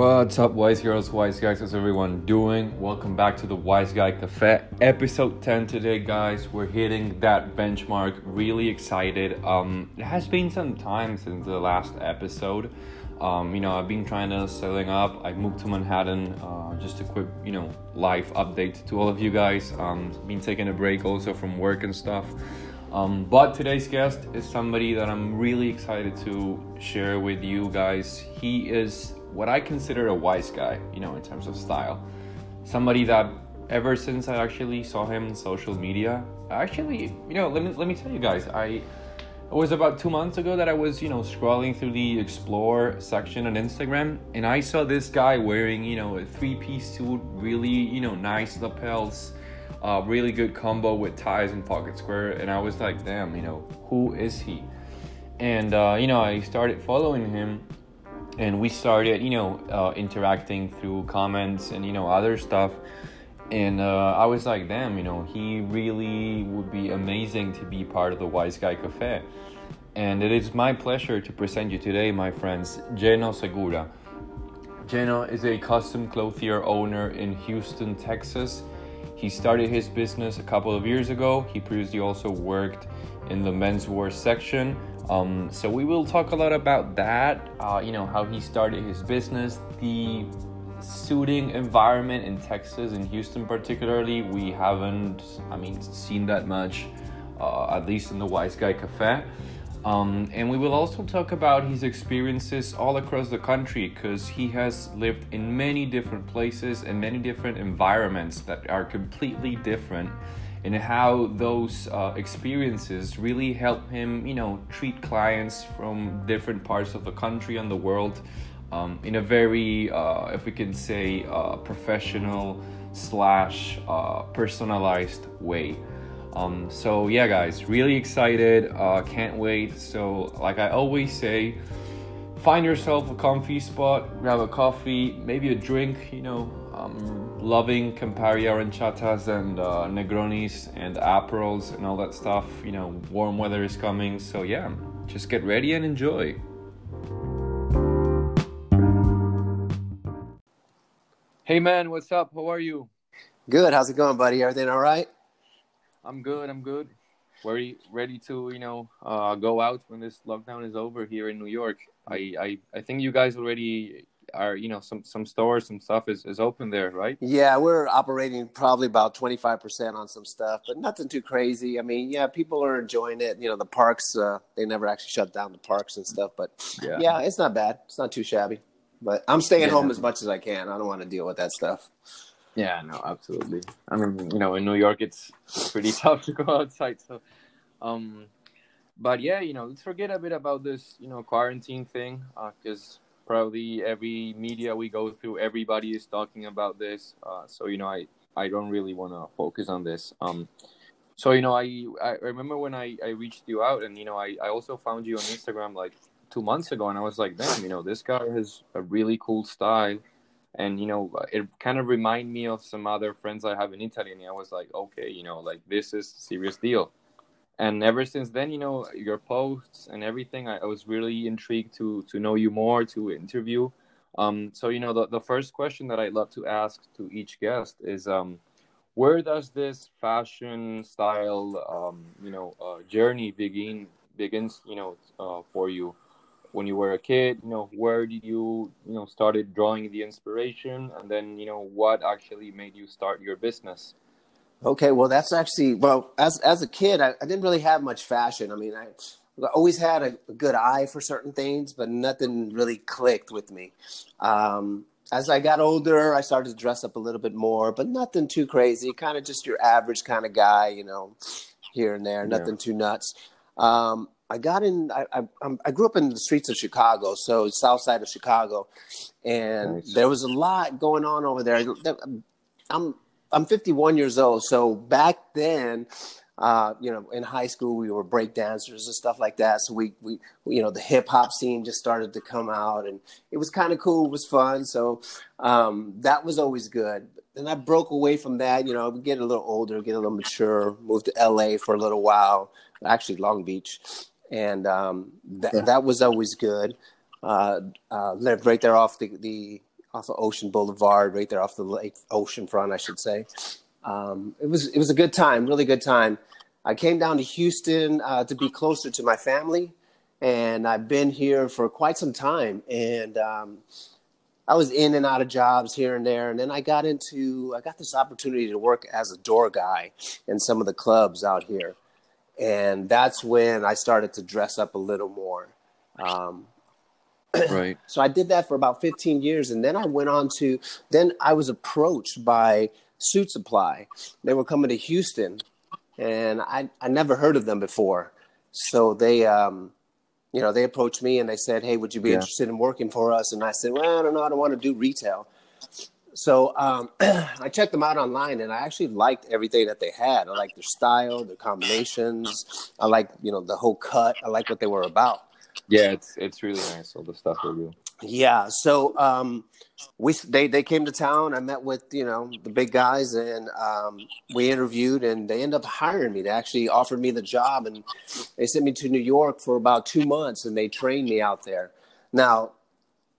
What's up, wise girls, wise guys? How's everyone doing? Welcome back to the Wise Guy Cafe, episode 10 today, guys. We're hitting that benchmark. Really excited. Um, it has been some time since the last episode. Um, you know, I've been trying to setting up. I moved to Manhattan. Uh, just a quick, you know, live update to all of you guys. Um, been taking a break also from work and stuff. Um, but today's guest is somebody that I'm really excited to share with you guys. He is what I consider a wise guy, you know, in terms of style. Somebody that ever since I actually saw him in social media, actually, you know, let me let me tell you guys, I it was about two months ago that I was, you know, scrolling through the explore section on Instagram, and I saw this guy wearing, you know, a three-piece suit, really, you know, nice lapels, uh, really good combo with ties and pocket square, and I was like, damn, you know, who is he? And uh, you know, I started following him, and we started you know uh, interacting through comments and you know other stuff. And uh, i was like damn you know he really would be amazing to be part of the wise guy cafe. And it is my pleasure to present you today my friends geno segura. Geno is a custom clothier owner in houston texas. He started his business a couple of years ago. He previously also worked in the menswear section um, so we will talk a lot about that. Uh, you know how he started his business, the suiting environment in Texas, in Houston particularly. We haven't, I mean, seen that much, uh, at least in the Wise Guy Cafe. Um, and we will also talk about his experiences all across the country because he has lived in many different places and many different environments that are completely different and how those uh, experiences really help him, you know, treat clients from different parts of the country and the world um, in a very, uh, if we can say, uh, professional slash uh, personalized way. Um, so yeah, guys, really excited. Uh, can't wait. So, like I always say, find yourself a comfy spot, grab a coffee, maybe a drink, you know, um, loving Campari Aranciatas and uh, Negronis and Aperols and all that stuff. You know, warm weather is coming, so yeah, just get ready and enjoy. Hey man, what's up? How are you? Good. How's it going, buddy? Everything all right? I'm good. I'm good. Ready, ready to you know uh, go out when this lockdown is over here in New York. I, I, I think you guys already are you know some some stores some stuff is, is open there right? Yeah we're operating probably about 25% on some stuff but nothing too crazy. I mean yeah people are enjoying it. You know the parks uh, they never actually shut down the parks and stuff but yeah, yeah it's not bad. It's not too shabby but i'm staying yeah. home as much as i can. I don't want to deal with that stuff. Yeah no absolutely. I mean you know in new york it's pretty tough to go outside so um but yeah you know let's forget a bit about this you know quarantine thing because uh, probably every media we go through, everybody is talking about this. Uh, so you know, I I don't really want to focus on this. Um, so you know, I I remember when I I reached you out, and you know, I I also found you on Instagram like two months ago, and I was like, damn, you know, this guy has a really cool style. And you know, it kind of reminded me of some other friends I have in Italy, and I was like, okay, you know, like this is serious deal and ever since then you know your posts and everything i, I was really intrigued to to know you more to interview. Um, so you know the, the first question that i love to ask to each guest is um, where does this fashion style um, you know uh, journey begin begins you know uh, for you? When you were a kid you know where did you you know started drawing the inspiration? And then you know what actually made you start your business Okay, well, that's actually well. As as a kid, I, I didn't really have much fashion. I mean, I, always had a, a, good eye for certain things, but nothing really clicked with me. Um, as I got older, I started to dress up a little bit more, but nothing too crazy. Kind of just your average kind of guy, you know, here and there. Nothing yeah. too nuts. Um, I got in. I, I, I grew up in the streets of Chicago, so south side of Chicago, and nice. there was a lot going on over there. I'm I'm 51 years old. So back then, uh, you know, in high school, we were break dancers and stuff like that. So we, we, you know, the hip hop scene just started to come out and it was kind of cool. It was fun. So, um, that was always good. And I broke away from that, you know, get a little older, get a little mature, moved to LA for a little while, actually Long Beach. And, um, that, yeah. that was always good. Uh, uh, lived right there off the, the off of Ocean Boulevard, right there off the lake, ocean front, I should say. Um, it was it was a good time, really good time. I came down to Houston uh, to be closer to my family, and I've been here for quite some time. And um, I was in and out of jobs here and there, and then I got into I got this opportunity to work as a door guy in some of the clubs out here, and that's when I started to dress up a little more. Um, right. So I did that for about 15 years, and then I went on to. Then I was approached by Suit Supply. They were coming to Houston, and I I never heard of them before. So they um, you know, they approached me and they said, "Hey, would you be yeah. interested in working for us?" And I said, "Well, I don't know. I don't want to do retail." So um, I checked them out online, and I actually liked everything that they had. I liked their style, their combinations. I like, you know, the whole cut. I like what they were about. Yeah, it's it's really nice all the stuff they do. Yeah, so um, we they they came to town. I met with you know the big guys, and um, we interviewed, and they ended up hiring me. They actually offered me the job, and they sent me to New York for about two months, and they trained me out there. Now,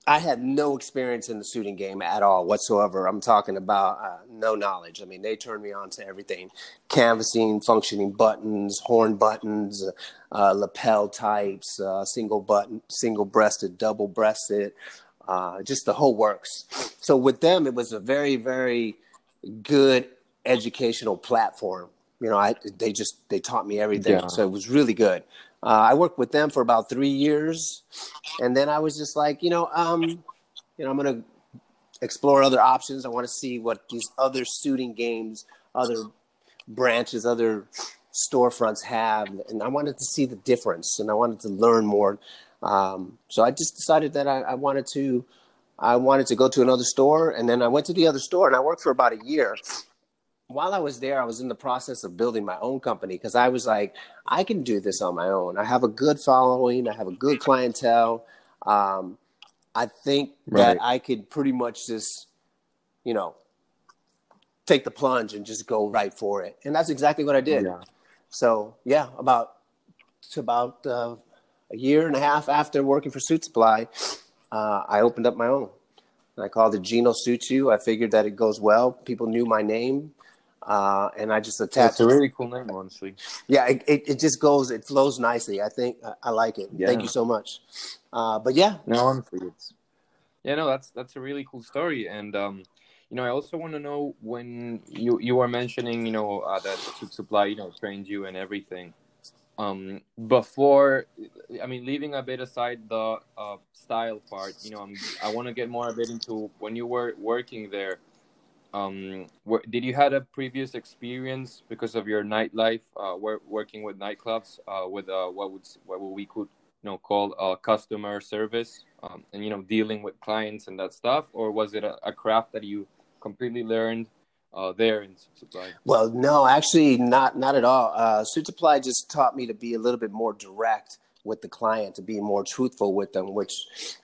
I had no experience in the suiting game at all whatsoever. I'm talking about uh, no knowledge. I mean, they turned me on to everything: canvassing, functioning buttons, horn buttons, uh, lapel types, uh, single button, single breasted, double breasted uh, just the whole works. So with them, it was a very, very good educational platform. You know, I they just they taught me everything, yeah. so it was really good. Uh, I worked with them for about three years, and then I was just like, you know, um, you know, I'm gonna explore other options. I want to see what these other suiting games, other branches, other storefronts have, and I wanted to see the difference, and I wanted to learn more. Um, so I just decided that I, I, wanted to, I wanted to go to another store, and then I went to the other store, and I worked for about a year. While I was there, I was in the process of building my own company because I was like, I can do this on my own. I have a good following, I have a good clientele. Um, I think right. that I could pretty much just, you know, take the plunge and just go right for it, and that's exactly what I did. Yeah. So yeah, about to about uh, a year and a half after working for Suit Supply, uh, I opened up my own. I called it Geno Suits You. I figured that it goes well. People knew my name. Uh, and I just attached. It's a really cool name, honestly. Yeah, it, it, it, just goes, it flows nicely. I think I, I like it. Yeah. Thank you so much. Uh, but yeah, no, honestly, it's yeah, no, that's that's a really cool story. And um, you know, I also want to know when you you were mentioning, you know, uh, that Suit Supply, you know, trained you and everything um before i mean leaving a bit aside the uh, style part you know I'm, i want to get more a bit into when you were working there um where, did you had a previous experience because of your nightlife uh wor- working with nightclubs uh with uh what would what we could you know call uh customer service um and you know dealing with clients and that stuff or was it a, a craft that you completely learned uh, there in Suit Supply? Well, no, actually, not not at all. Uh, Suit Supply just taught me to be a little bit more direct with the client, to be more truthful with them, which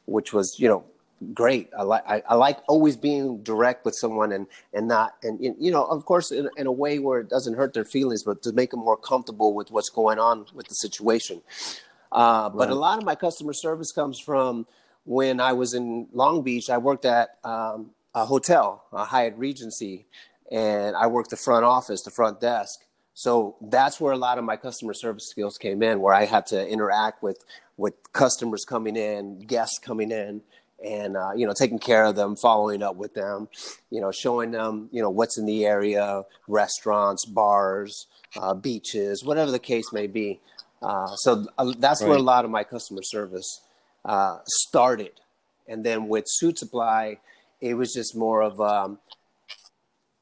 which was you know great. I like I, I, like always being direct with someone and and not and you know of course in, in a way where it doesn't hurt their feelings, but to make them more comfortable with what's going on with the situation. Uh, but a lot of my customer service comes from when I was in Long Beach. I worked at um, a hotel, a Hyatt Regency, and I worked the front office, the front desk. So that's where a lot of my customer service skills came in, where I had to interact with with customers coming in, guests coming in, and uh, you know taking care of them, following up with them, you know showing them you know what's in the area, restaurants, bars, uh, beaches, whatever the case may be. Uh, so uh, that's right. where a lot of my customer service uh, started, and then with Suit Supply, it was just more of um,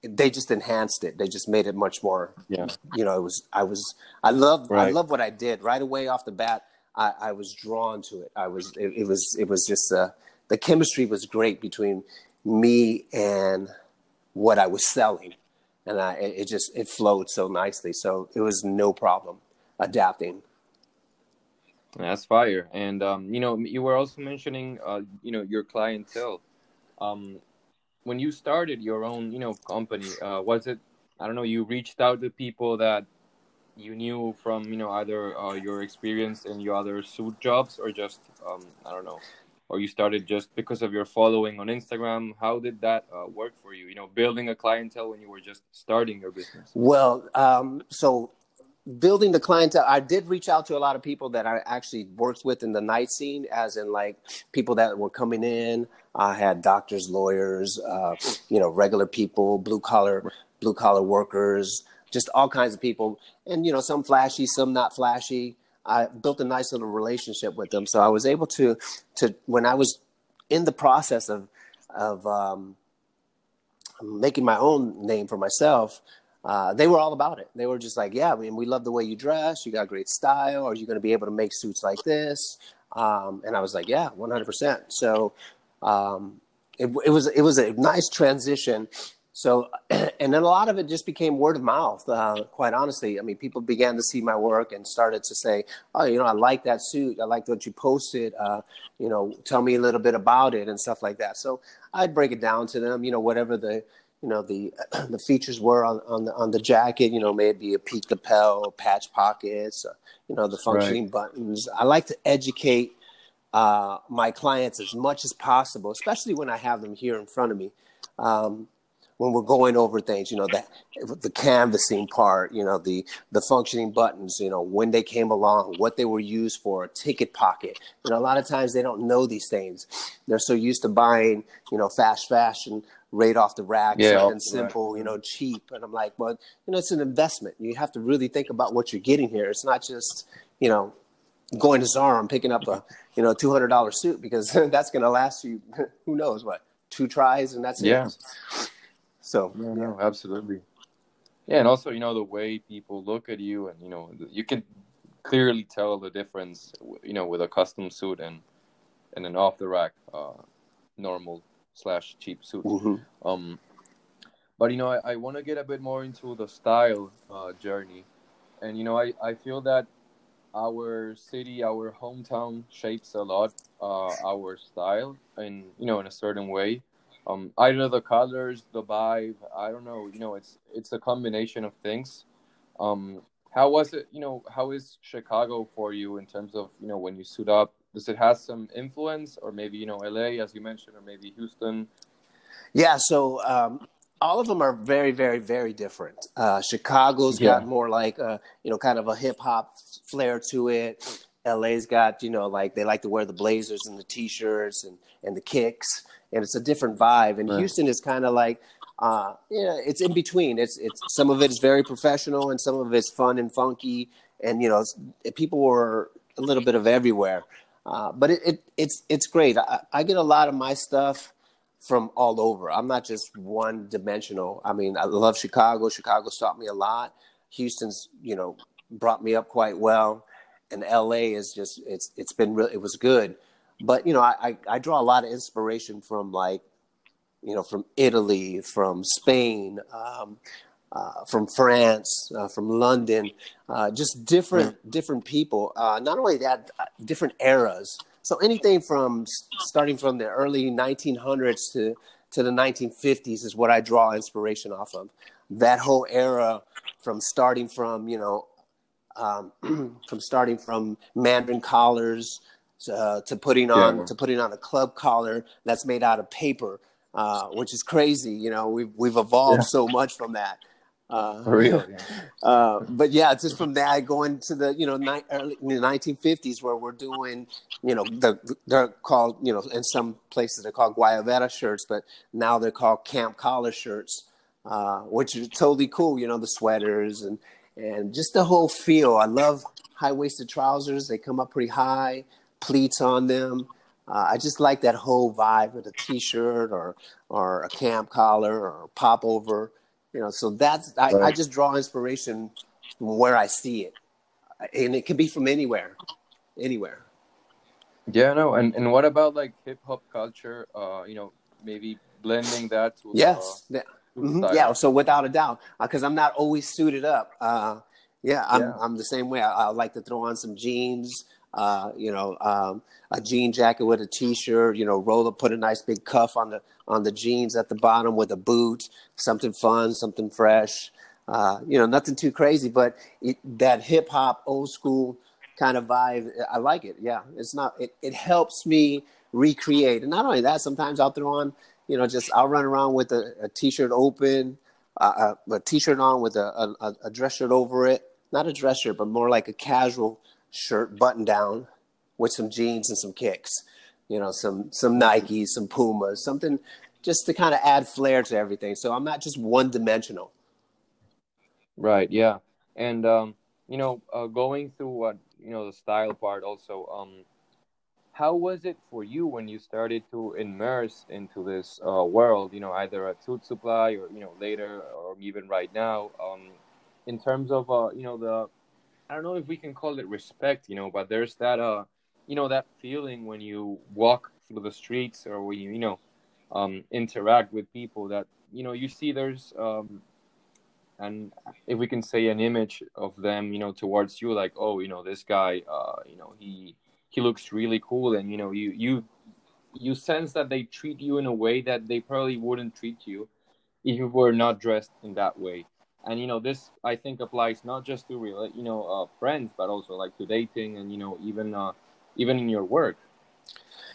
they just enhanced it. They just made it much more. Yeah. You know, it was. I was. I love. Right. I love what I did right away off the bat. I, I was drawn to it. I was. It, it was. It was just. Uh, the chemistry was great between me and what I was selling, and I. It just. It flowed so nicely. So it was no problem adapting. That's fire. And um, you know, you were also mentioning, uh, you know, your clientele. Um, when you started your own, you know, company, uh, was it? I don't know. You reached out to people that you knew from, you know, either uh, your experience in your other suit jobs or just, um, I don't know. Or you started just because of your following on Instagram? How did that uh, work for you? You know, building a clientele when you were just starting your business. Well, um, so building the clientele, I did reach out to a lot of people that I actually worked with in the night scene, as in like people that were coming in. I had doctors, lawyers, uh, you know, regular people, blue collar, blue collar workers, just all kinds of people, and you know, some flashy, some not flashy. I built a nice little relationship with them, so I was able to to when I was in the process of of um, making my own name for myself uh, they were all about it. They were just like, yeah, I mean, we love the way you dress. You got great style. Are you going to be able to make suits like this? Um, and I was like, yeah, 100%. So um, it, it, was it was a nice transition. So, and then a lot of it just became word of mouth. Uh, quite honestly, I mean, people began to see my work and started to say, "Oh, you know, I like that suit. I like what you posted. Uh, you know, tell me a little bit about it and stuff like that." So I'd break it down to them. You know, whatever the you know the the features were on, on the on the jacket. You know, maybe a peak lapel, patch pockets, uh, you know, the functioning right. buttons. I like to educate uh, my clients as much as possible, especially when I have them here in front of me. Um, when we're going over things, you know, the the canvassing part, you know, the the functioning buttons, you know, when they came along, what they were used for, a ticket pocket. You know, a lot of times they don't know these things. They're so used to buying, you know, fast fashion right off the rack, yeah, something simple, rack. you know, cheap. And I'm like, well, you know, it's an investment. You have to really think about what you're getting here. It's not just, you know, going to Zara and picking up a, you know, two hundred dollar suit because that's going to last you, who knows what, two tries and that's yeah. So yeah, no, absolutely. Yeah, and also you know the way people look at you, and you know you can clearly tell the difference, you know, with a custom suit and and an off the rack uh, normal slash cheap suit. Mm-hmm. Um, but you know, I, I want to get a bit more into the style uh, journey, and you know, I, I feel that our city, our hometown shapes a lot uh, our style, and you know, in a certain way. Um, either the colors, the vibe, I don't know. You know, it's it's a combination of things. Um, how was it? You know, how is Chicago for you in terms of you know when you suit up? does it have some influence or maybe you know la as you mentioned or maybe houston yeah so um, all of them are very very very different uh, chicago's yeah. got more like a, you know kind of a hip-hop flair to it la's got you know like they like to wear the blazers and the t-shirts and, and the kicks and it's a different vibe and right. houston is kind of like uh, yeah, it's in between. It's it's some of it is very professional and some of it's fun and funky, and you know, people were a little bit of everywhere. Uh, but it, it, it's it's great. I, I, get a lot of my stuff from all over. I'm not just one dimensional. I mean, I love Chicago. Chicago's taught me a lot. Houston's you know brought me up quite well, and LA is just it's it's been real. It was good, but you know I, I, I draw a lot of inspiration from like you know from Italy, from Spain. Um, uh, from France, uh, from London, uh, just different mm. different people. Uh, not only that, uh, different eras. So anything from starting from the early 1900s to to the 1950s is what I draw inspiration off of. That whole era, from starting from you know, um, from starting from Mandarin collars to, to putting on yeah. to putting on a club collar that's made out of paper. Uh, which is crazy. You know, we've we've evolved yeah. so much from that. Uh, really? uh, but yeah, it's just from that going to the you know ni- early, the 1950s where we're doing you know the, they're called you know in some places they're called guayabera shirts, but now they're called camp collar shirts, uh, which is totally cool. You know the sweaters and and just the whole feel. I love high waisted trousers; they come up pretty high, pleats on them. Uh, I just like that whole vibe with a t-shirt or or a camp collar or pop over you know so that's I, right. I just draw inspiration from where i see it and it can be from anywhere anywhere yeah no and and what about like hip-hop culture uh you know maybe blending that to yes uh, mm-hmm. yeah so without a doubt because uh, i'm not always suited up uh yeah i'm, yeah. I'm the same way I, I like to throw on some jeans uh, you know, um, a jean jacket with a t-shirt, you know, roll up, put a nice big cuff on the on the jeans at the bottom with a boot, something fun, something fresh. Uh, you know, nothing too crazy, but it, that hip hop, old school kind of vibe. I like it. Yeah, it's not. It, it helps me recreate, and not only that, sometimes I'll throw on, you know, just I'll run around with a a t-shirt open, uh, a, a t-shirt on with a, a a dress shirt over it, not a dress shirt, but more like a casual shirt, button down, with some jeans and some kicks, you know, some some Nikes, some Pumas, something just to kind of add flair to everything. So I'm not just one dimensional. Right. Yeah. And um, you know, uh, going through what you know the style part also. Um, how was it for you when you started to immerse into this uh, world? You know, either at Suit Supply or you know later or even right now. Um, in terms of uh, you know the, I don't know if we can call it respect. You know, but there's that uh, you know that feeling when you walk through the streets or when you you know um, interact with people that you know you see there's um, and if we can say an image of them you know towards you like oh you know this guy uh, you know he he looks really cool and you know you you you sense that they treat you in a way that they probably wouldn't treat you if you were not dressed in that way and you know this i think applies not just to real you know uh, friends but also like to dating and you know even uh, even in your work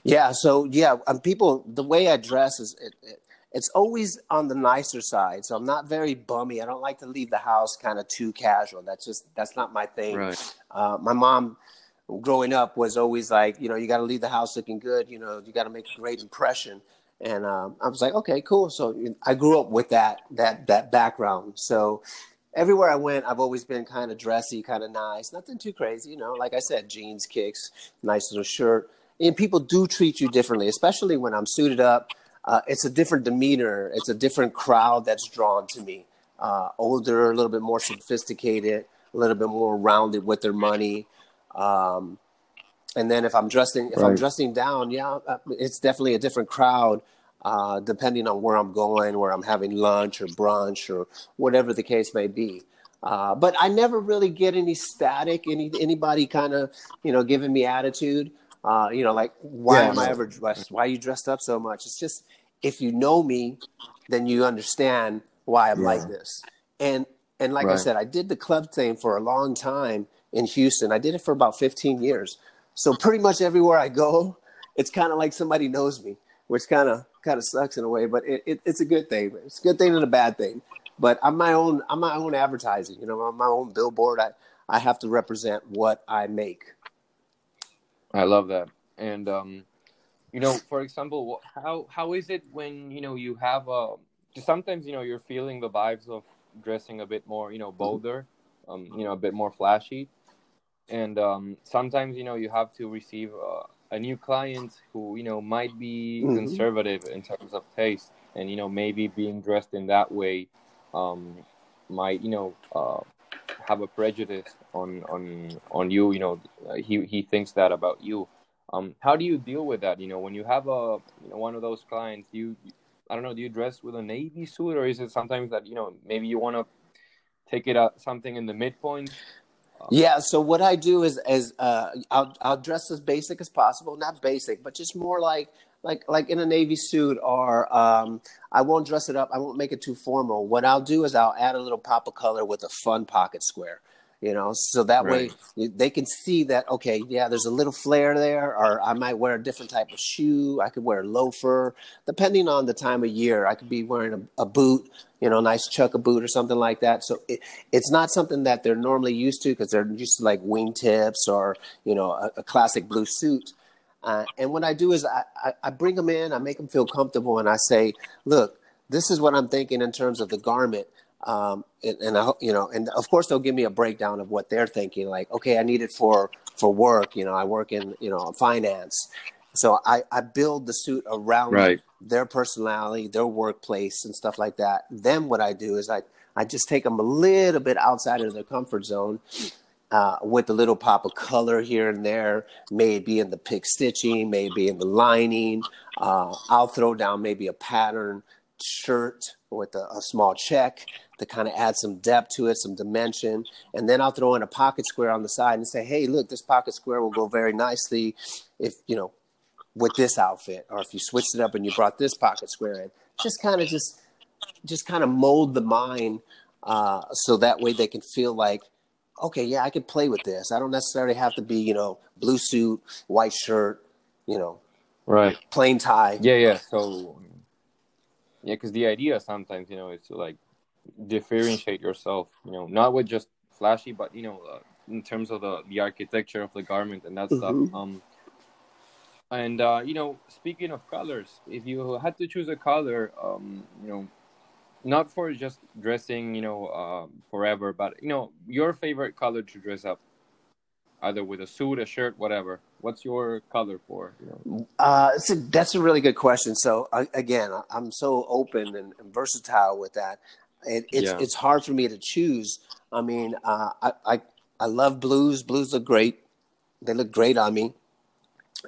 yeah. So yeah, um, people, the way I dress is it, it, it's always on the nicer side. So I'm not very bummy. I don't like to leave the house kind of too casual. That's just that's not my thing. Right. Uh, my mom, growing up, was always like, you know, you got to leave the house looking good. You know, you got to make a great impression. And um, I was like, okay, cool. So I grew up with that that that background. So everywhere I went, I've always been kind of dressy, kind of nice, nothing too crazy. You know, like I said, jeans, kicks, nice little shirt and people do treat you differently, especially when I'm suited up. Uh, it's a different demeanor. It's a different crowd that's drawn to me. Uh, older, a little bit more sophisticated, a little bit more rounded with their money. Um, and then if I'm dressing, if right. I'm dressing down, yeah, uh, it's definitely a different crowd. Uh, depending on where I'm going, where I'm having lunch or brunch or whatever the case may be. Uh, but I never really get any static, any anybody kind of you know giving me attitude. Uh, you know, like why yeah, am I ever dressed? Why are you dressed up so much? It's just if you know me, then you understand why I'm yeah. like this. And and like right. I said, I did the club thing for a long time in Houston. I did it for about 15 years. So pretty much everywhere I go, it's kind of like somebody knows me, which kind of kind of sucks in a way, but it, it, it's a good thing. It's a good thing and a bad thing. But I'm my own I'm my own advertising. You know, I'm my own billboard. I I have to represent what I make. I love that. And um, you know, for example, how how is it when you know you have a? Sometimes you know you're feeling the vibes of dressing a bit more, you know, bolder, um, you know, a bit more flashy, and um, sometimes you know you have to receive uh, a new client who you know might be mm-hmm. conservative in terms of taste, and you know maybe being dressed in that way um, might you know uh, have a prejudice on on on you. You know, he he thinks that about you. Um, how do you deal with that? You know, when you have a you know, one of those clients, you I don't know, do you dress with a navy suit, or is it sometimes that you know maybe you want to take it out something in the midpoint? Yeah. So what I do is, is uh, I'll I'll dress as basic as possible, not basic, but just more like like like in a navy suit or um, I won't dress it up. I won't make it too formal. What I'll do is I'll add a little pop of color with a fun pocket square. You know, so that right. way they can see that okay, yeah, there's a little flair there, or I might wear a different type of shoe. I could wear a loafer, depending on the time of year. I could be wearing a, a boot, you know, a nice chukka boot or something like that. So it, it's not something that they're normally used to because they're used to like wingtips or you know a, a classic blue suit. Uh, and what I do is I, I, I bring them in, I make them feel comfortable, and I say, look, this is what I'm thinking in terms of the garment. Um, and, and I, you know, and of course they'll give me a breakdown of what they're thinking. Like, okay, I need it for for work. You know, I work in you know finance, so I I build the suit around right. their personality, their workplace, and stuff like that. Then what I do is I I just take them a little bit outside of their comfort zone, uh, with a little pop of color here and there, maybe in the pick stitching, maybe in the lining. Uh, I'll throw down maybe a pattern shirt with a, a small check to kind of add some depth to it, some dimension. And then I'll throw in a pocket square on the side and say, hey, look, this pocket square will go very nicely if, you know, with this outfit. Or if you switched it up and you brought this pocket square in. Just kind of just just kind of mold the mind uh, so that way they can feel like – okay, yeah, I could play with this. I don't necessarily have to be, you know, blue suit, white shirt, you know, right, plain tie. Yeah, yeah. So, yeah, because the idea sometimes, you know, is to like differentiate yourself, you know, not with just flashy, but you know, uh, in terms of the the architecture of the garment and that mm-hmm. stuff. Um, and uh, you know, speaking of colors, if you had to choose a color, um, you know, not for just dressing, you know, uh, forever, but you know, your favorite color to dress up, either with a suit, a shirt, whatever. What's your color for? Uh, a, that's a really good question. So uh, again, I'm so open and, and versatile with that. It, it's yeah. it's hard for me to choose. I mean, uh, I, I I love blues. Blues look great. They look great on me.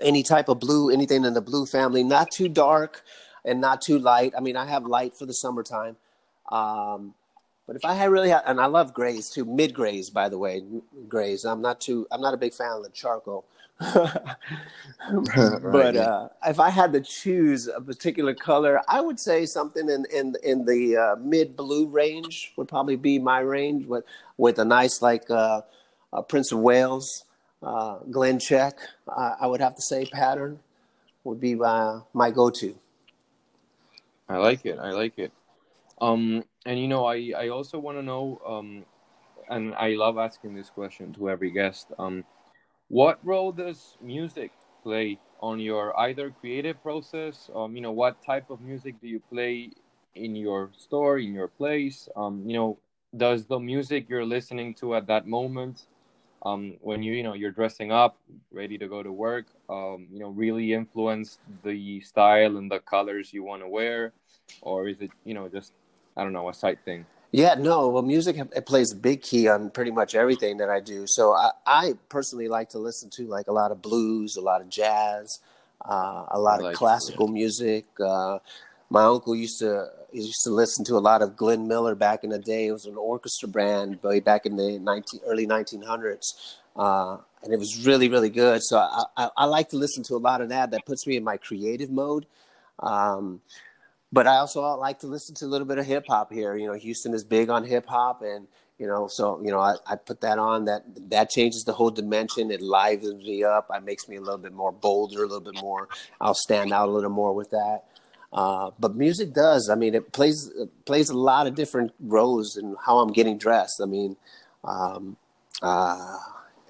Any type of blue, anything in the blue family, not too dark and not too light. I mean, I have light for the summertime. Um, but if I had really, had, and I love grays too, mid grays, by the way, grays. I'm not too, I'm not a big fan of the charcoal. but uh, if I had to choose a particular color, I would say something in in in the uh, mid blue range would probably be my range with with a nice like uh, Prince of Wales, uh, Glen check. I would have to say pattern would be my my go to. I like it. I like it. Um, and you know, I I also want to know, um, and I love asking this question to every guest. Um, what role does music play on your either creative process? Um, you know, what type of music do you play in your store, in your place? Um, you know, does the music you're listening to at that moment um, when you you know you're dressing up, ready to go to work, um, you know, really influence the style and the colors you want to wear, or is it you know just I don't know a side thing? Yeah, no. Well, music it plays a big key on pretty much everything that I do. So I, I personally like to listen to like a lot of blues, a lot of jazz, uh, a lot like of classical music. Uh, my uncle used to used to listen to a lot of Glenn Miller back in the day. It was an orchestra band way back in the 19, early 1900s. Uh, and it was really, really good. So I, I, I, like to listen to a lot of that. That puts me in my creative mode. Um, but I also like to listen to a little bit of hip hop here. You know, Houston is big on hip hop, and you know, so you know, I, I put that on. That that changes the whole dimension. It livens me up. It makes me a little bit more bolder, a little bit more. I'll stand out a little more with that. Uh, but music does. I mean, it plays it plays a lot of different roles in how I'm getting dressed. I mean, um, uh,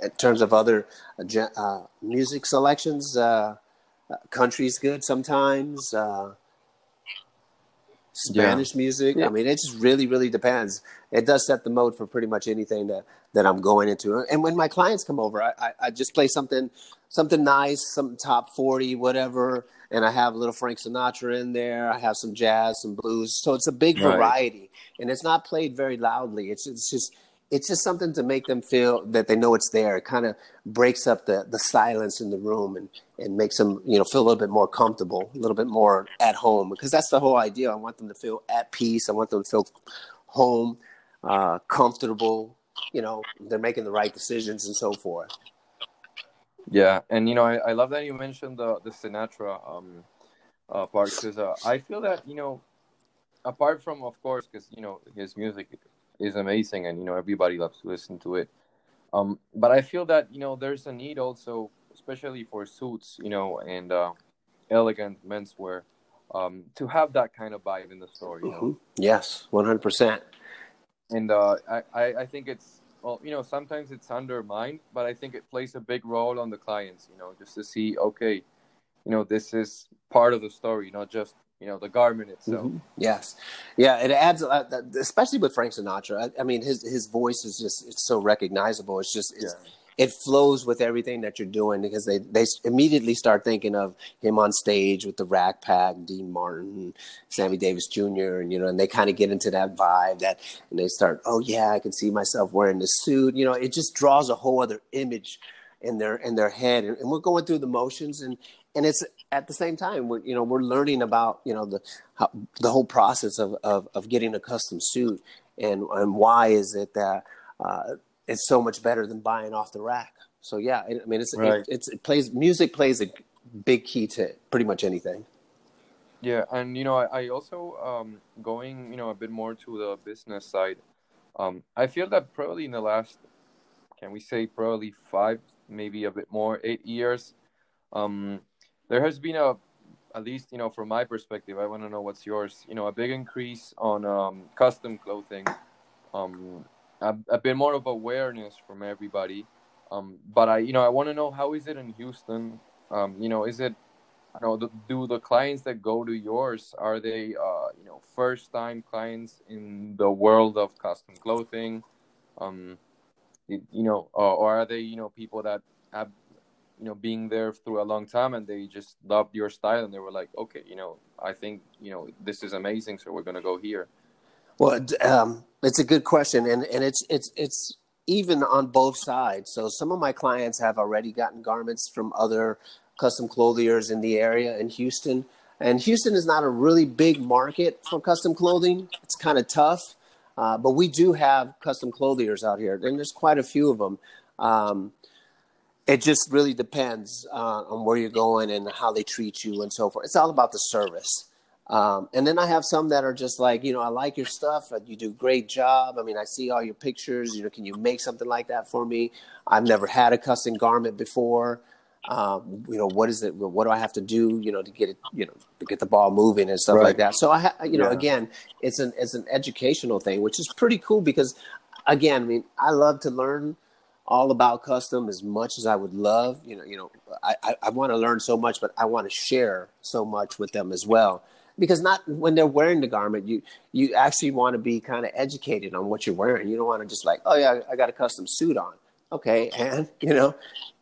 in terms of other uh, uh music selections, uh, country's good sometimes. Spanish yeah. music. Yeah. I mean, it just really, really depends. It does set the mode for pretty much anything that, that I'm going into. And when my clients come over, I, I, I just play something something nice, some top forty, whatever and I have a little Frank Sinatra in there. I have some jazz, some blues. So it's a big right. variety, and it's not played very loudly. It's it's just it's just something to make them feel that they know it's there. It kind of breaks up the the silence in the room and and makes them you know feel a little bit more comfortable, a little bit more at home because that's the whole idea. I want them to feel at peace. I want them to feel home, uh, comfortable. You know, they're making the right decisions and so forth. Yeah, and you know, I, I love that you mentioned the the Sinatra um uh, part because uh, I feel that you know, apart from of course, because you know his music is amazing and you know everybody loves to listen to it. Um, but I feel that you know there's a need also, especially for suits, you know, and uh, elegant menswear, um, to have that kind of vibe in the store. You know? mm-hmm. Yes, one hundred percent. And uh, I I think it's well, you know, sometimes it's undermined, but I think it plays a big role on the clients, you know, just to see, okay, you know, this is part of the story, not just, you know, the garment itself. Mm-hmm. Yes. Yeah. It adds, especially with Frank Sinatra. I, I, mean, his, his voice is just, it's so recognizable. It's just, it's, yeah it flows with everything that you're doing because they they immediately start thinking of him on stage with the Rat Pack, Dean Martin, Sammy Davis Jr. and you know, and they kind of get into that vibe that, and they start, oh yeah, I can see myself wearing this suit. You know, it just draws a whole other image in their in their head, and, and we're going through the motions, and and it's at the same time we're you know we're learning about you know the how, the whole process of, of of getting a custom suit, and and why is it that uh, it's so much better than buying off the rack. So yeah, I mean, it's right. it, it's it plays music plays a big key to pretty much anything. Yeah, and you know, I, I also um, going you know a bit more to the business side. Um, I feel that probably in the last can we say probably five, maybe a bit more, eight years. Um, there has been a, at least you know from my perspective, I want to know what's yours. You know, a big increase on um, custom clothing, um, a, a bit more of awareness from everybody. Um, but I, you know, I want to know how is it in Houston? Um, you know, is it you know, do the clients that go to yours are they, uh, you know, first time clients in the world of custom clothing? Um, you know, uh, or are they, you know, people that have, you know, being there through a long time and they just loved your style and they were like, okay, you know, I think, you know, this is amazing, so we're gonna go here. Well, um, it's a good question, and and it's it's it's even on both sides. So some of my clients have already gotten garments from other custom clothiers in the area in Houston. And Houston is not a really big market for custom clothing. It's kind of tough, uh, but we do have custom clothiers out here, and there's quite a few of them. Um, it just really depends uh, on where you're going and how they treat you and so forth. It's all about the service. Um, and then I have some that are just like, you know, I like your stuff. You do a great job. I mean, I see all your pictures. You know, can you make something like that for me? I've never had a custom garment before um, you know what is it what do i have to do you know to get it you know to get the ball moving and stuff right. like that so i ha- you know yeah. again it's an it's an educational thing which is pretty cool because again i mean i love to learn all about custom as much as i would love you know you know i i, I want to learn so much but i want to share so much with them as well because not when they're wearing the garment you you actually want to be kind of educated on what you're wearing you don't want to just like oh yeah i got a custom suit on okay and you know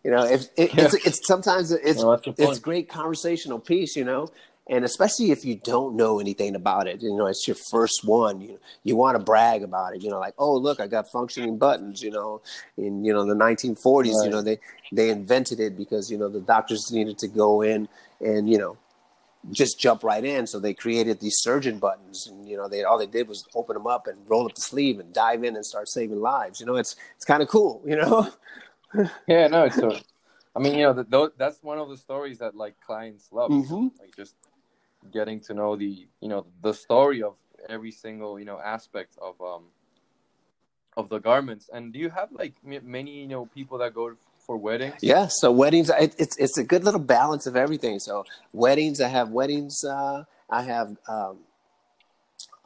you know, if it, yeah. it's, it's sometimes it's well, it's great conversational piece. You know, and especially if you don't know anything about it, you know, it's your first one. You you want to brag about it. You know, like oh look, I got functioning buttons. You know, in you know the 1940s, right. you know they they invented it because you know the doctors needed to go in and you know just jump right in. So they created these surgeon buttons, and you know, they all they did was open them up and roll up the sleeve and dive in and start saving lives. You know, it's it's kind of cool. You know. yeah, no, it's so. I mean, you know, the, that's one of the stories that like clients love, mm-hmm. like just getting to know the, you know, the story of every single, you know, aspect of um of the garments. And do you have like many, you know, people that go for weddings? Yeah, so weddings, it, it's it's a good little balance of everything. So weddings, I have weddings. Uh, I have um,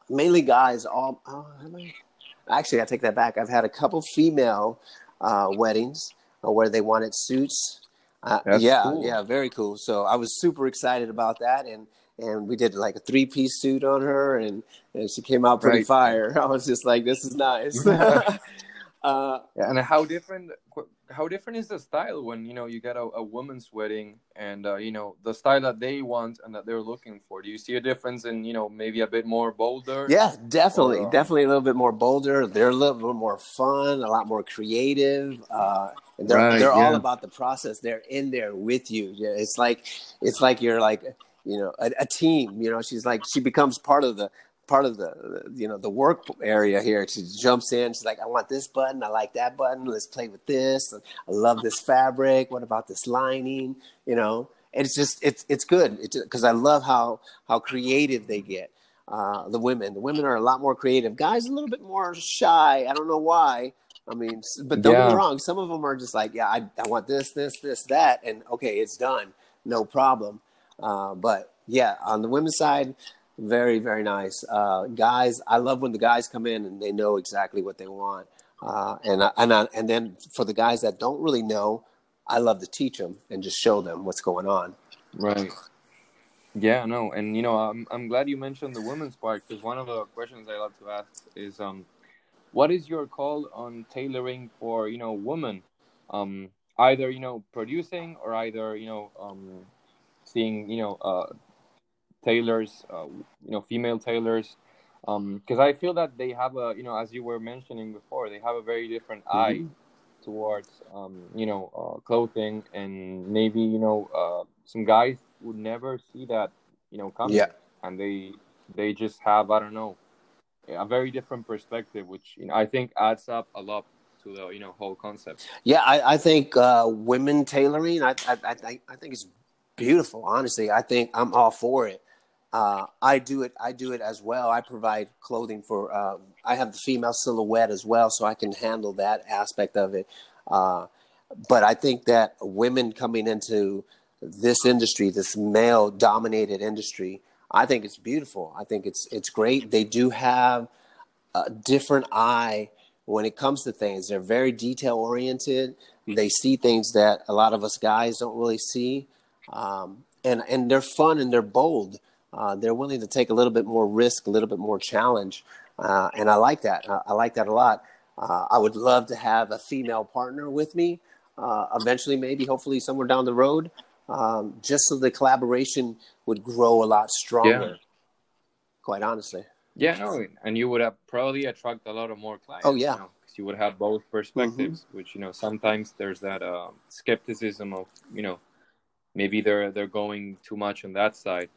mainly guys. All oh, I, actually, I take that back. I've had a couple female uh, weddings uh, where they wanted suits. Uh, yeah, cool. yeah, very cool. So I was super excited about that, and and we did like a three piece suit on her, and and she came out pretty right. fire. I was just like, this is nice. uh, yeah, and how different how different is the style when you know you get a, a woman's wedding and uh, you know the style that they want and that they're looking for? Do you see a difference in you know maybe a bit more bolder? Yeah definitely or, uh... definitely a little bit more bolder. They're a little bit more fun a lot more creative uh, they're, right, they're yeah. all about the process. They're in there with you. Yeah, it's like it's like you're like you know a, a team you know she's like she becomes part of the part of the you know the work area here. She jumps in. She's like, "I want this button. I like that button. Let's play with this. I love this fabric. What about this lining? You know." And it's just it's it's good because I love how how creative they get. Uh, the women, the women are a lot more creative. Guys, a little bit more shy. I don't know why. I mean, but don't yeah. get me wrong. Some of them are just like, yeah, I, I want this, this, this, that, and okay, it's done, no problem. Uh, but yeah, on the women's side, very, very nice. Uh, guys, I love when the guys come in and they know exactly what they want. Uh, and I, and I, and then for the guys that don't really know, I love to teach them and just show them what's going on. Right. Yeah, no, and you know, I'm I'm glad you mentioned the women's part because one of the questions I love to ask is, um, what is your call on tailoring for you know women, um, either you know producing or either you know um, seeing you know uh, tailors, uh, you know, female tailors, because um, I feel that they have a, you know, as you were mentioning before, they have a very different mm-hmm. eye towards, um, you know, uh, clothing, and maybe you know, uh, some guys would never see that, you know, coming, yeah. and they they just have, I don't know, a very different perspective, which you know, I think adds up a lot to the you know whole concept. Yeah, I, I think uh, women tailoring, I, I I I think it's beautiful. Honestly, I think I'm all for it. Uh, I do it. I do it as well. I provide clothing for. Uh, I have the female silhouette as well, so I can handle that aspect of it. Uh, but I think that women coming into this industry, this male dominated industry, I think it's beautiful. I think it's it's great. They do have a different eye when it comes to things. They're very detail oriented. They see things that a lot of us guys don't really see, um, and and they're fun and they're bold. Uh, they're willing to take a little bit more risk, a little bit more challenge, uh, and I like that. I, I like that a lot. Uh, I would love to have a female partner with me uh, eventually, maybe, hopefully, somewhere down the road, um, just so the collaboration would grow a lot stronger. Yeah. Quite honestly. Yeah, no, and you would have probably attract a lot of more clients. Oh yeah, you, know, you would have both perspectives, mm-hmm. which you know sometimes there's that uh, skepticism of you know maybe they're they're going too much on that side.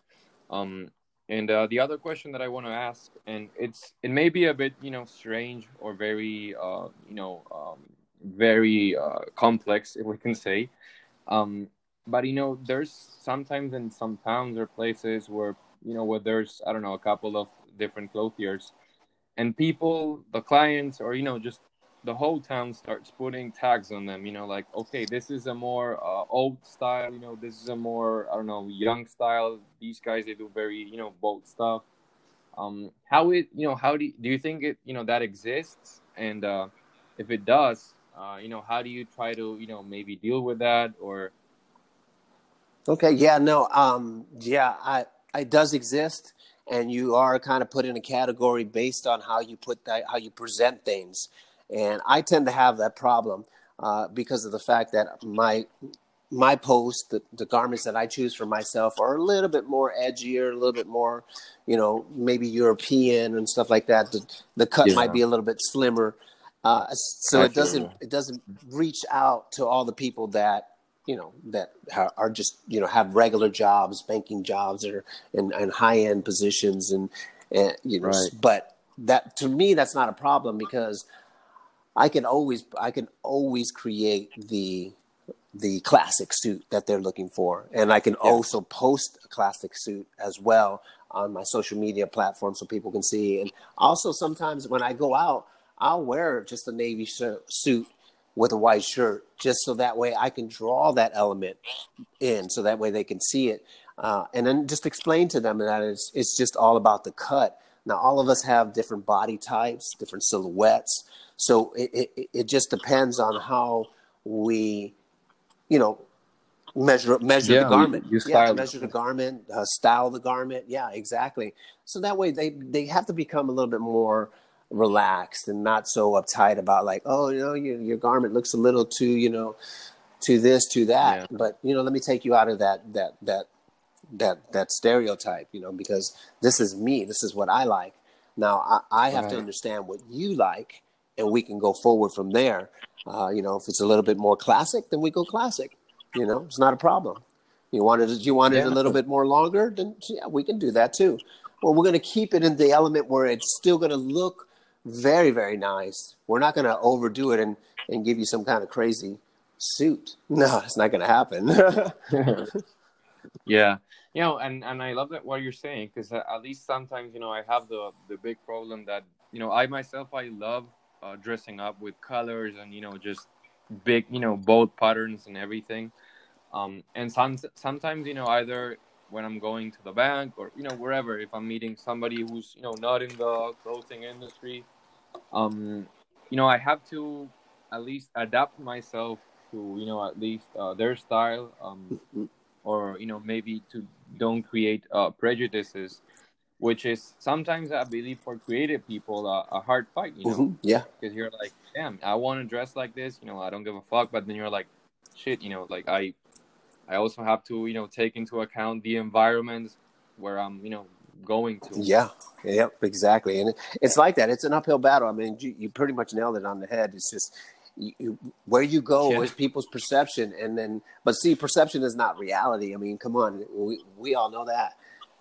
Um, and uh, the other question that I want to ask, and it's it may be a bit you know strange or very uh, you know um, very uh, complex, if we can say. Um, but you know, there's sometimes in some towns or places where you know where there's I don't know a couple of different clothiers, and people, the clients, or you know just the whole town starts putting tags on them. You know, like okay, this is a more uh, old style. You know, this is a more I don't know young style. These guys they do very you know bold stuff. Um, how it you know how do you, do you think it you know that exists and uh, if it does uh, you know how do you try to you know maybe deal with that or okay yeah no um yeah i it does exist and you are kind of put in a category based on how you put that how you present things and i tend to have that problem uh, because of the fact that my my post the, the garments that i choose for myself are a little bit more edgier a little bit more you know maybe european and stuff like that the, the cut yeah. might be a little bit slimmer uh, so it doesn't it doesn't reach out to all the people that you know that are just you know have regular jobs, banking jobs, or in, in high end positions, and, and you know. Right. But that to me, that's not a problem because I can always I can always create the the classic suit that they're looking for, and I can yeah. also post a classic suit as well on my social media platform so people can see. And also sometimes when I go out, I'll wear just a navy suit with a white shirt, just so that way I can draw that element in, so that way they can see it, uh, and then just explain to them that it's it's just all about the cut. Now, all of us have different body types, different silhouettes, so it it, it just depends on how we, you know, measure measure yeah, the garment. You, yeah, measure the garment, uh, style the garment. Yeah, exactly. So that way they they have to become a little bit more relaxed and not so uptight about like, oh, you know, your your garment looks a little too, you know, to this, to that. Yeah. But you know, let me take you out of that that that that that stereotype, you know, because this is me. This is what I like. Now I, I have right. to understand what you like, and we can go forward from there. Uh, you know, if it's a little bit more classic, then we go classic. You know, it's not a problem. You wanted it, you wanted yeah. a little bit more longer, then yeah, we can do that too. Well, we're going to keep it in the element where it's still going to look very very nice. We're not going to overdo it and and give you some kind of crazy suit. No, it's not going to happen. yeah, you know, and and I love that what you're saying because at least sometimes you know I have the the big problem that you know I myself I love uh, dressing up with colors and you know just big you know bold patterns and everything. Um, and some, sometimes you know either when I'm going to the bank or you know wherever if I'm meeting somebody who's you know not in the clothing industry um, you know, I have to at least adapt myself to, you know, at least uh, their style, um, or you know, maybe to don't create uh, prejudices, which is sometimes I believe for creative people uh, a hard fight. You know, mm-hmm. yeah, because you're like, damn, I want to dress like this. You know, I don't give a fuck. But then you're like, shit. You know, like I, I also have to, you know, take into account the environment where I'm, you know, going to. Yeah, yep, exactly. And it's like that. It's an uphill battle. I mean, you, you pretty much nailed it on the head. It's just you, where you go yeah. is people's perception, and then but see, perception is not reality. I mean, come on, we we all know that.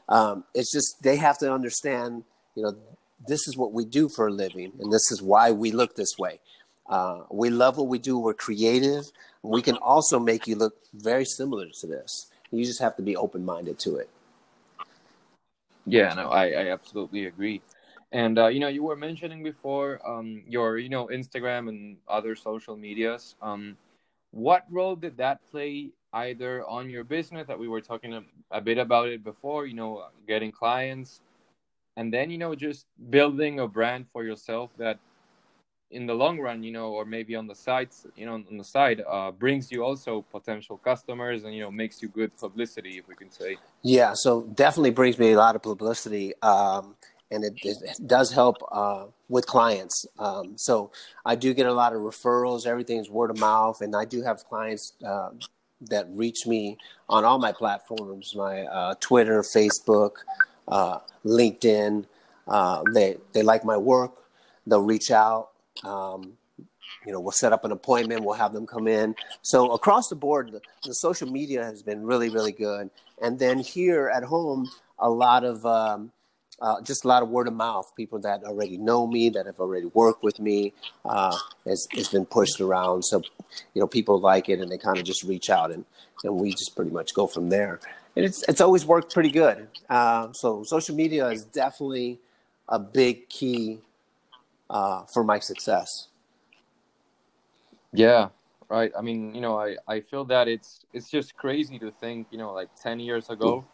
Um, it's just they have to understand. You know, this is what we do for a living, and this is why we look this way. Uh, we love what we do. We're creative. We can also make you look very similar to this. You just have to be open minded to it. Yeah, no, I, I absolutely agree. And uh, you know, you were mentioning before um, your you know Instagram and other social medias. Um, what role did that play either on your business that we were talking a, a bit about it before? You know, getting clients, and then you know just building a brand for yourself that in the long run you know or maybe on the sides you know on the side uh, brings you also potential customers and you know makes you good publicity if we can say yeah so definitely brings me a lot of publicity um, and it, it, does help uh, with clients um, so i do get a lot of referrals everything's word of mouth and i do have clients uh, that reach me on all my platforms my uh, twitter facebook uh, linkedin uh, they, they like my work they'll reach out um, you know, we'll set up an appointment. We'll have them come in. So across the board, the, the, social media has been really, really good. And then here at home, a lot of um, uh, just a lot of word of mouth. People that already know me, that have already worked with me, uh, has, has been pushed around. So, you know, people like it, and they kind of just reach out, and and we just pretty much go from there. And it's it's always worked pretty good. Uh, so social media is definitely a big key uh, for my success. Yeah, right. I mean, you know, I, I feel that it's it's just crazy to think, you know, like ten years ago,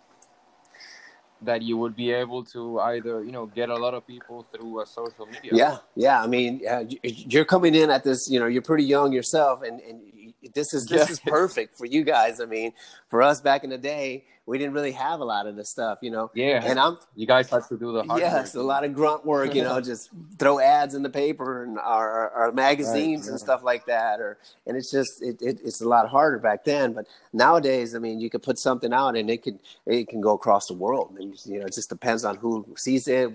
that you would be able to either, you know, get a lot of people through a social media. Yeah, yeah. I mean, uh, you're coming in at this, you know, you're pretty young yourself, and and this is this yeah. is perfect for you guys. I mean, for us back in the day, we didn't really have a lot of this stuff, you know. Yeah. And I'm you guys have to do the hard yes, work. a lot of grunt work, you know, just throw ads in the paper and our, our magazines right, and yeah. stuff like that, or and it's just it, it, it's a lot harder back then. But nowadays, I mean, you could put something out and it could it can go across the world, and you know, it just depends on who sees it,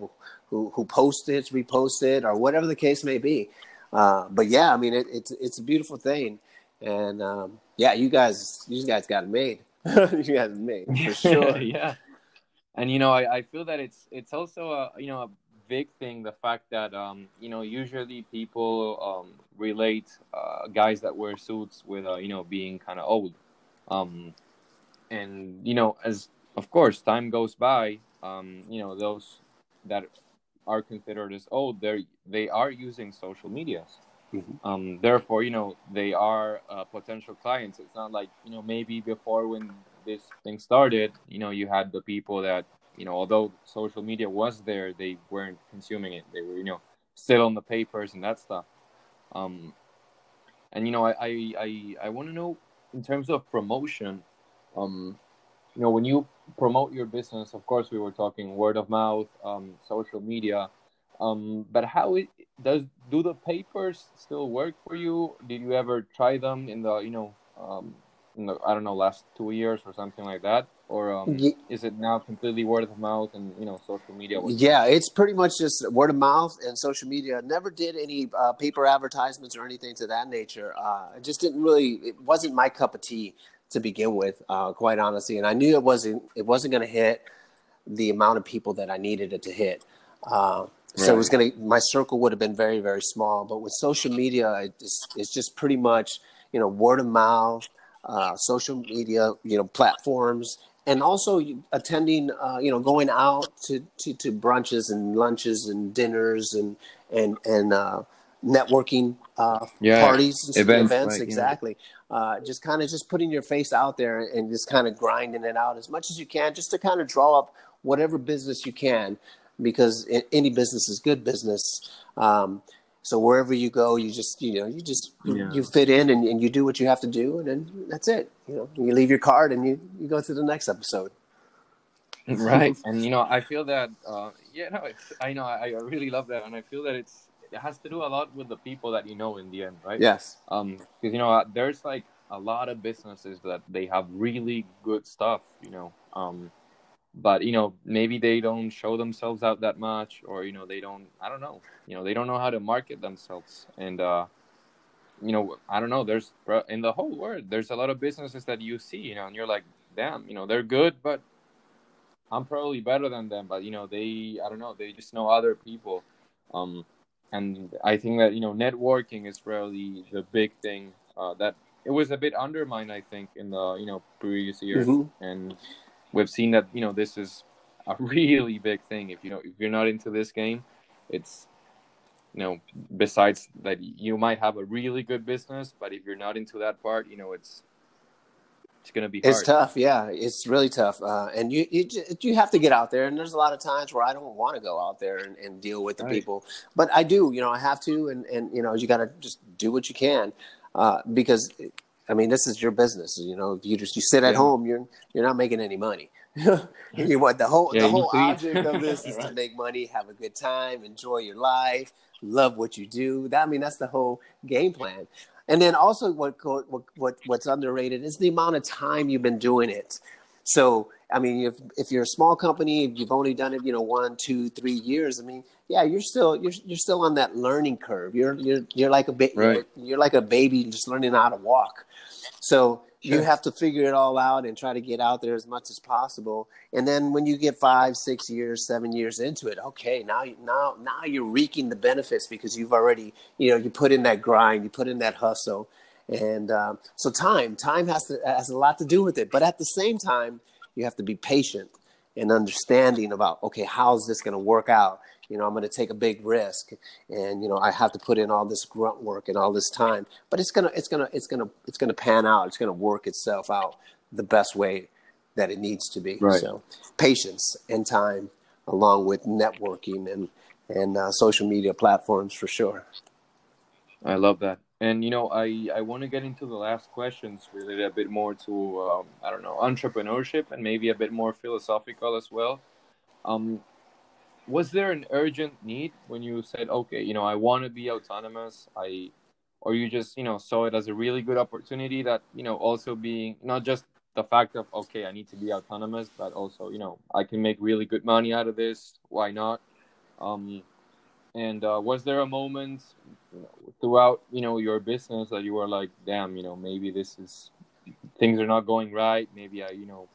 who who posts it, reposts it, or whatever the case may be. Uh, but yeah, I mean, it, it's it's a beautiful thing, and um, yeah, you guys you guys got it made. you guys made for sure. yeah, and you know, I, I feel that it's it's also a you know a big thing the fact that um you know usually people um relate uh, guys that wear suits with uh, you know being kind of old, um, and you know as of course time goes by, um you know those that are considered as old they they are using social medias Mm-hmm. Um, therefore, you know, they are uh, potential clients. It's not like, you know, maybe before when this thing started, you know, you had the people that, you know, although social media was there, they weren't consuming it. They were, you know, still on the papers and that stuff. Um, and, you know, I, I, I, I want to know in terms of promotion, um, you know, when you promote your business, of course, we were talking word of mouth, um, social media, um, but how it, does do the papers still work for you? Did you ever try them in the you know um, in the I don't know last two years or something like that, or um, yeah. is it now completely word of mouth and you know social media? Yeah, it's pretty much just word of mouth and social media. Never did any uh, paper advertisements or anything to that nature. Uh, I just didn't really. It wasn't my cup of tea to begin with, uh, quite honestly, and I knew it wasn't. It wasn't going to hit the amount of people that I needed it to hit. Uh, so it was gonna my circle would have been very very small. But with social media, it's, it's just pretty much you know word of mouth, uh, social media, you know platforms, and also attending, uh, you know, going out to, to, to brunches and lunches and dinners and and and uh, networking uh, yeah, parties and events, events like, exactly. Uh, just kind of just putting your face out there and just kind of grinding it out as much as you can, just to kind of draw up whatever business you can because any business is good business. Um, so wherever you go, you just you know you just yeah. you fit in and, and you do what you have to do, and then that's it. You know, you leave your card and you you go to the next episode. Right, and you know I feel that uh, yeah, no, it's, I know I, I really love that, and I feel that it's it has to do a lot with the people that you know in the end, right? Yes. Um, because you know uh, there's like a lot of businesses that they have really good stuff, you know. Um, but you know maybe they don't show themselves out that much or you know they don't i don't know you know they don't know how to market themselves. And uh you know i don't know there's in the whole world there's a lot of businesses that you see you know and you're like damn you know they're good but i'm probably better than them. But you know they i don't know they just know other people. Um and i think that you know networking is really the big thing uh, that it was a bit undermined i think in the you know previous years. Mm-hmm. and we've seen that you know this is a really big thing. If you know if you're not into this game, it's you know besides that you might have a really good business but if you're not into that part you know it's it's gonna be hard. It's tough, yeah. It's really tough, uh, and you, you you have to get out there. And there's a lot of times where I don't want to go out there and, and deal with the Right. people, but I do. You know, I have to, and and you know, you got to just do what you can, uh, because I mean, this is your business. You know, if you just you sit at Yeah. home, you're you're not making any money. you want the whole Yeah, the whole object of this is to make money, have a good time, enjoy your life, love what you do. That I mean, that's the whole game plan. And then also, what what what what's underrated is the amount of time you've been doing it. So, I mean, if if you're a small company, if you've only done it, you know, one, two, three years. I mean, yeah, you're still you're you're still on that learning curve. You're you're you're like a ba- Right. you're, you're like a baby just learning how to walk. So you have to figure it all out and try to get out there as much as possible. And then when you get five, six years, seven years into it, okay, now you now now you're reaping the benefits because you've already you know you put in that grind, you put in that hustle, and um, so time time has to has a lot to do with it. But at the same time, you have to be patient and understanding about okay, how's this going to work out? You know, I'm going to take a big risk, and you know, I have to put in all this grunt work and all this time. But it's gonna, it's gonna, it's gonna, it's gonna pan out. It's gonna work itself out the best way that it needs to be. Right. So, patience and time, along with networking and and uh, social media platforms for sure. I love that. And you know, I I want to get into the last questions related a bit more to um, I don't know entrepreneurship and maybe a bit more philosophical as well. Um, was there an urgent need when you said, okay, you know, I want to be autonomous? I, or you just you know saw it as a really good opportunity that you know also being not just the fact of okay, I need to be autonomous, but also you know I can make really good money out of this. Why not? Um, and uh, was there a moment you know, throughout you know your business that you were like, damn, you know, maybe this is things are not going right. Maybe I, you know,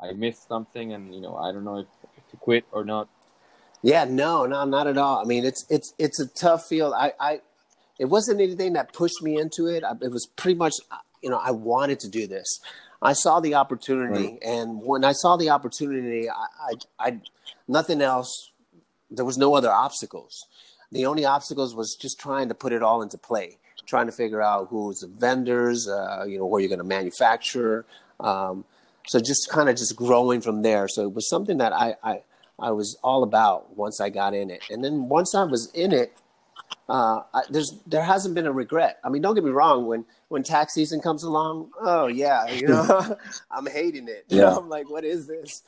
I missed something, and you know, I don't know if to quit or not. Yeah, no, no, not at all. I mean, it's it's it's a tough field. I, I it wasn't anything that pushed me into it. I, it was pretty much, you know, I wanted to do this. I saw the opportunity, and when I saw the opportunity, I, I, I, nothing else. There was no other obstacles. The only obstacles was just trying to put it all into play, trying to figure out who's the vendors, uh, you know, where you're going to manufacture. Um, so just kind of just growing from there. So it was something that I, I I was all about once I got in it, and then once I was in it, uh, I, there's there hasn't been a regret. I mean, don't get me wrong. When when tax season comes along, oh yeah, you know, I'm hating it. You know, Yeah. I'm like, what is this?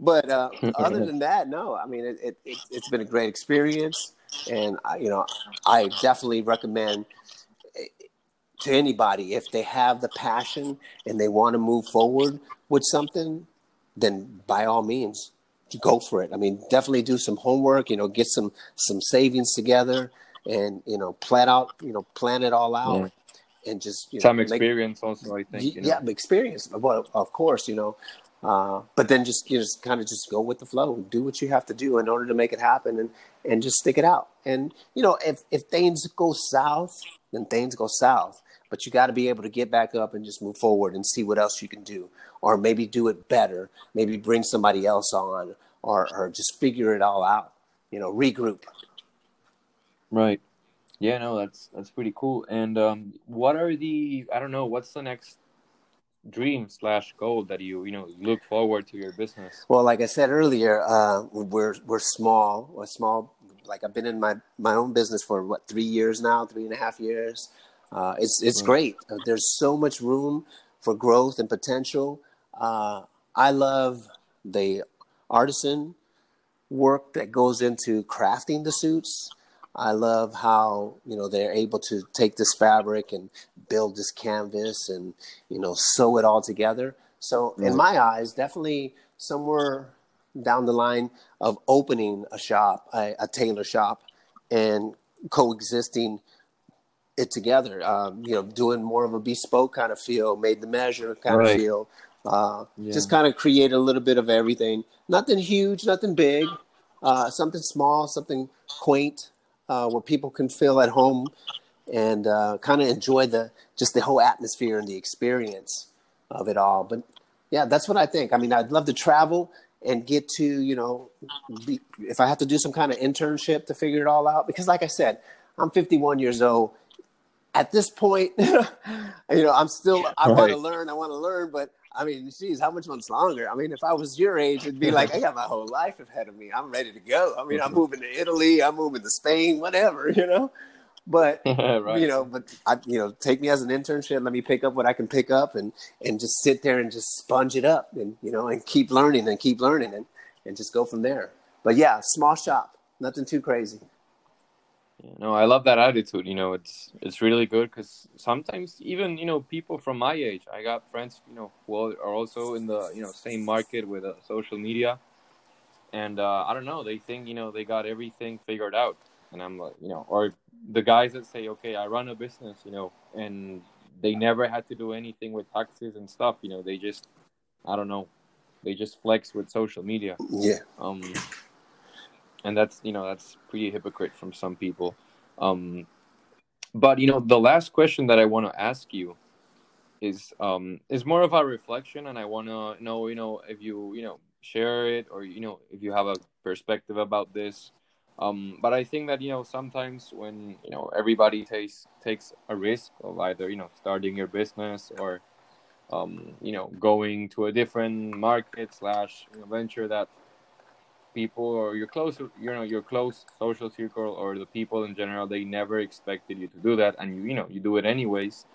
But uh, other than that, no. I mean, it, it, it it's been a great experience, and I, you know, I definitely recommend eh, to anybody if they have the passion and they want to move forward with something, then by all means, go for it. I mean, definitely do some homework. You know, get some some savings together, and you know, plan out. You know, plan it all out, and just you know, Some make- experience also, I think. You know? yeah, experience. Well, of course, you know. Uh, but then just you just kind of just go with the flow. Do what you have to do in order to make it happen, and and just stick it out. And you know, if if things go south, then things go south. But you got to be able to get back up and just move forward and see what else you can do, or maybe do it better. Maybe bring somebody else on, or or just figure it all out. You know, regroup. Right. Yeah, no, that's that's pretty cool. And um, what are the I don't know, what's the next dream slash goal that you you know look forward to your business? Well, like I said earlier, uh, we're we're small. We're small. Like I've been in my my own business for what three years now, three and a half years. Uh, it's it's Right. great. Uh, There's so much room for growth and potential. Uh, I love the artisan work that goes into crafting the suits. I love how you know they're able to take this fabric and build this canvas and you know sew it all together. So in my eyes, definitely somewhere down the line of opening a shop, a, a tailor shop, and coexisting it together. Um, you know, doing more of a bespoke kind of feel, made to measure kind Right. of feel. Uh, Yeah. Just kind of create a little bit of everything. Nothing huge, nothing big. Uh, something small, something quaint, uh, where people can feel at home and uh, kind of enjoy the just the whole atmosphere and the experience of it all. But yeah, that's what I think. I mean, I'd love to travel and get to you know be, if i have to do some kind of internship to figure it all out because like i said i'm 51 years old at this point you know i'm still i right. want to learn i want to learn but i mean geez how much months longer i mean if i was your age it'd be like i got my whole life ahead of me i'm ready to go i mean i'm mm-hmm. moving to italy i'm moving to spain whatever you know but right. you know, but I, you know, take me as an internship. Let me pick up what I can pick up, and and just sit there and just sponge it up, and you know, and keep learning and keep learning, and and just go from there. But yeah, small shop, nothing too crazy. Yeah, no, I love that attitude. You know, it's it's really good because sometimes even you know people from my age, I got friends you know who are also in the you know same market with uh, social media, and uh, I don't know, they think you know they got everything figured out, and I'm like, you know, or the guys that say, okay, I run a business, you know, and they never had to do anything with taxes and stuff, you know, they just, I don't know, they just flex with social media. Yeah. Um, and that's, you know, that's pretty hypocrite from some people. Um, but you know, the last question that I want to ask you is, um, is more of a reflection, and I want to know, you know, if you, you know, share it or you know, if you have a perspective about this um, but I think that you know sometimes when you know everybody takes takes a risk of either you know starting your business or um, you know going to a different market slash venture that people or your close you know your close social circle or the people in general they never expected you to do that and you you know you do it anyways.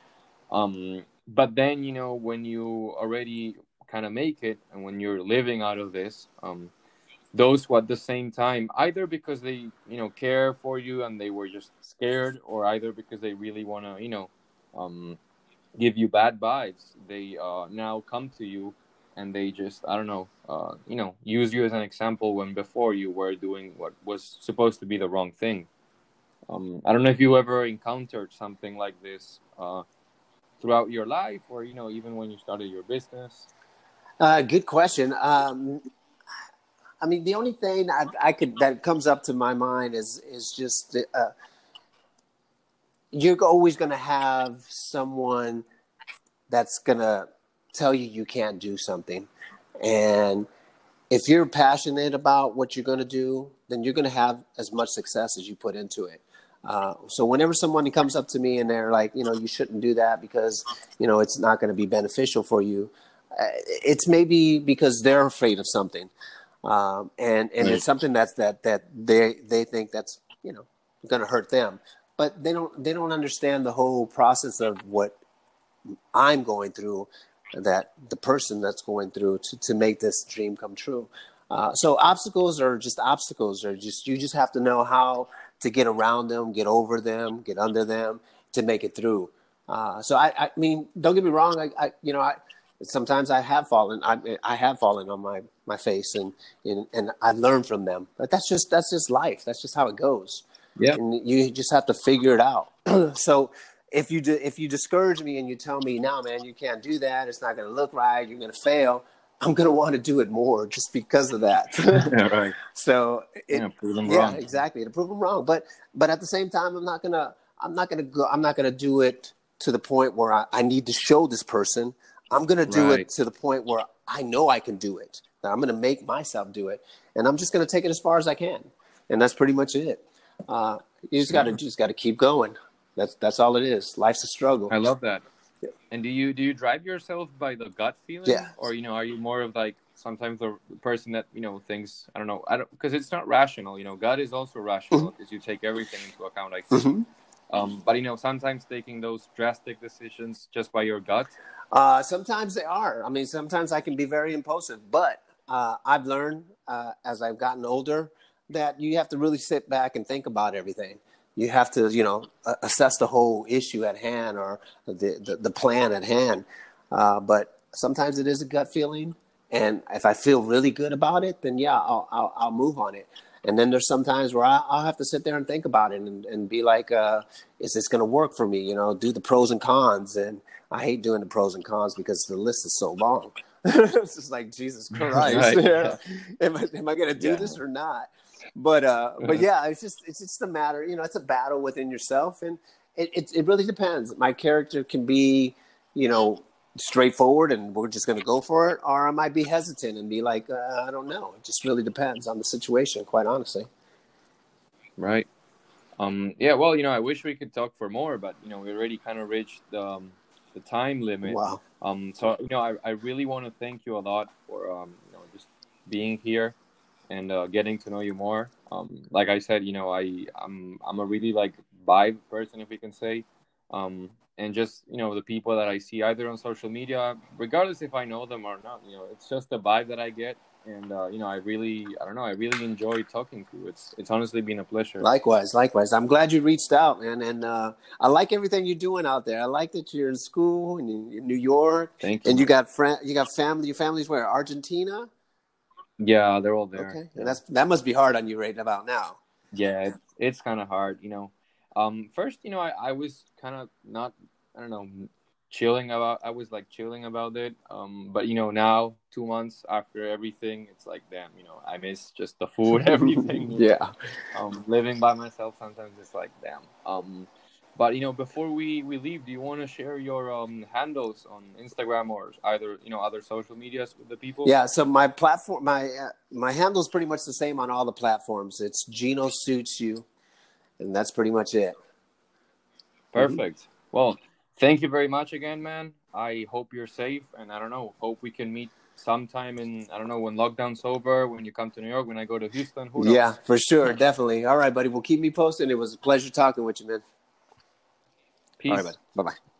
Um, but then you know when you already kind of make it and when you're living out of this. Um, those who at the same time either because they you know care for you and they were just scared or either because they really want to you know um, give you bad vibes they uh, now come to you and they just i don't know uh, you know use you as an example when before you were doing what was supposed to be the wrong thing. Um, i don't know if you ever encountered something like this uh, throughout your life or you know even when you started your business. Uh, good question. Um, I mean, the only thing I, I, could that comes up to my mind is is just uh, you're always going to have someone that's going to tell you you can't do something, and if you're passionate about what you're going to do, then you're going to have as much success as you put into it. Uh, so whenever someone comes up to me and they're like, you know, you shouldn't do that because you know it's not going to be beneficial for you, uh, it's maybe because they're afraid of something um, and and right. it's something that's that that they they think that's you know going to hurt them, but they don't they don't understand the whole process of what I'm going through, that the person that's going through to to make this dream come true. Uh, so obstacles are just obstacles, or just you just have to know how to get around them, get over them, get under them to make it through. Uh, so I, I mean, don't get me wrong. I, I you know, I sometimes I have fallen. I, I have fallen on my, my face, and, and and I've learned from them. But that's just that's just life. That's just how it goes. Yeah, and you just have to figure it out. so if you do, if you discourage me and you tell me, "No, man, you can't do that. It's not going to look right. You're going to fail," I'm going to want to do it more just because of that. yeah, right. So it, yeah, prove them yeah, wrong. exactly to prove them wrong. But but at the same time, I'm not gonna I'm not gonna go. I'm not gonna do it to the point where I, I need to show this person I'm going to do right. it to the point where I know I can do it. I'm going to make myself do it, and I'm just going to take it as far as I can, and that's pretty much it. Uh, you just got to just got to keep going. That's that's all it is. Life's a struggle. I love that. Yeah. And do you do you drive yourself by the gut feeling? Yeah. Or you know, are you more of like sometimes the person that you know thinks I don't know I don't because it's not rational. You know, gut is also rational because mm-hmm. you take everything into account. I think. Mm-hmm. Um, but you know, sometimes taking those drastic decisions just by your gut uh, sometimes they are. I mean, sometimes I can be very impulsive, but uh, I've learned uh, as I've gotten older that you have to really sit back and think about everything. You have to, you know, assess the whole issue at hand or the the, the plan at hand. Uh, but sometimes it is a gut feeling, and if I feel really good about it, then yeah, I'll I'll, I'll move on it. And then there's sometimes where I, will have to sit there and think about it and, and be like, uh, is this going to work for me? You know, do the pros and cons. And I hate doing the pros and cons because the list is so long. it's just like Jesus Christ. Right. Yeah. am I, am I going to do yeah. this or not? But uh, but yeah, it's just it's just a matter. You know, it's a battle within yourself, and it, it it really depends. My character can be, you know, straightforward and we're just going to go for it, or I might be hesitant and be like, uh, I don't know. It just really depends on the situation, quite honestly. Right. Um, yeah. Well, you know, I wish we could talk for more, but you know, we already kind of reached the um, the time limit. Wow. Um, so you know, I, I really want to thank you a lot for um, you know just being here and uh, getting to know you more. Um, like I said, you know, I I'm I'm a really like vibe person, if we can say. Um, and just you know the people that I see either on social media, regardless if I know them or not, you know, it's just the vibe that I get, and uh, you know, I really, I don't know, I really enjoy talking to you. It's it's honestly been a pleasure. Likewise, likewise. I'm glad you reached out, man, and uh, I like everything you're doing out there. I like that you're in school in, in New York, Thank you. and you got friend, you got family. Your family's where? Argentina. Yeah, they're all there. Okay, Yeah. that's that must be hard on you right about now. yeah it's, it's kind of hard you know um first you know i, I was kind of not i don't know chilling about i was like chilling about it um but you know now two months after everything it's like damn you know i miss just the food everything yeah. um living by myself sometimes it's like damn um but you know before we we leave do you want to share your um handles on instagram or either you know other social medias with the people Yeah, so my platform, my uh, my handle is pretty much the same on all the platforms. It's Geno suits you, and that's pretty much it. Perfect. Well, thank you very much again, man. I hope you're safe, and I don't know. Hope we can meet sometime in I don't know when lockdown's over, when you come to New York, when I go to Houston. Who knows? Yeah, for sure, definitely. All right, buddy. Well, keep me posted. It was a pleasure talking with you, man. Peace. All right. Bye bye.